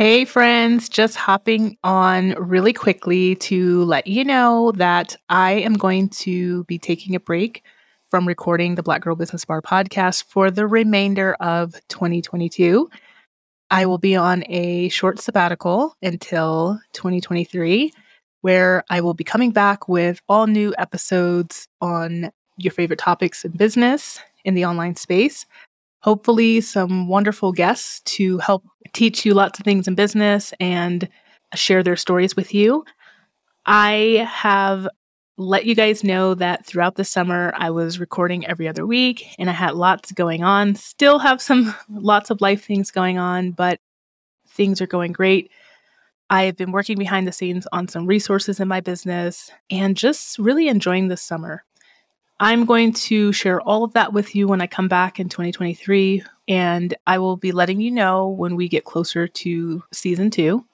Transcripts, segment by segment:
Hey, friends, just hopping on really quickly to let you know that I am going to be taking a break from recording the Black Girl Business Bar podcast for the remainder of 2022. I will be on a short sabbatical until 2023, where I will be coming back with all new episodes on your favorite topics in business in the online space hopefully some wonderful guests to help teach you lots of things in business and share their stories with you. I have let you guys know that throughout the summer I was recording every other week and I had lots going on. Still have some lots of life things going on, but things are going great. I have been working behind the scenes on some resources in my business and just really enjoying this summer. I'm going to share all of that with you when I come back in 2023, and I will be letting you know when we get closer to season two.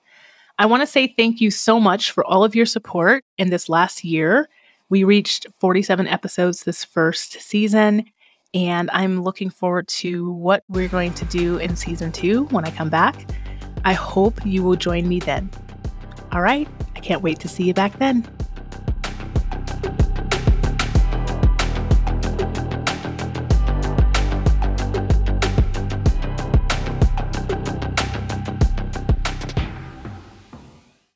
I want to say thank you so much for all of your support in this last year. We reached 47 episodes this first season, and I'm looking forward to what we're going to do in season two when I come back. I hope you will join me then. All right, I can't wait to see you back then.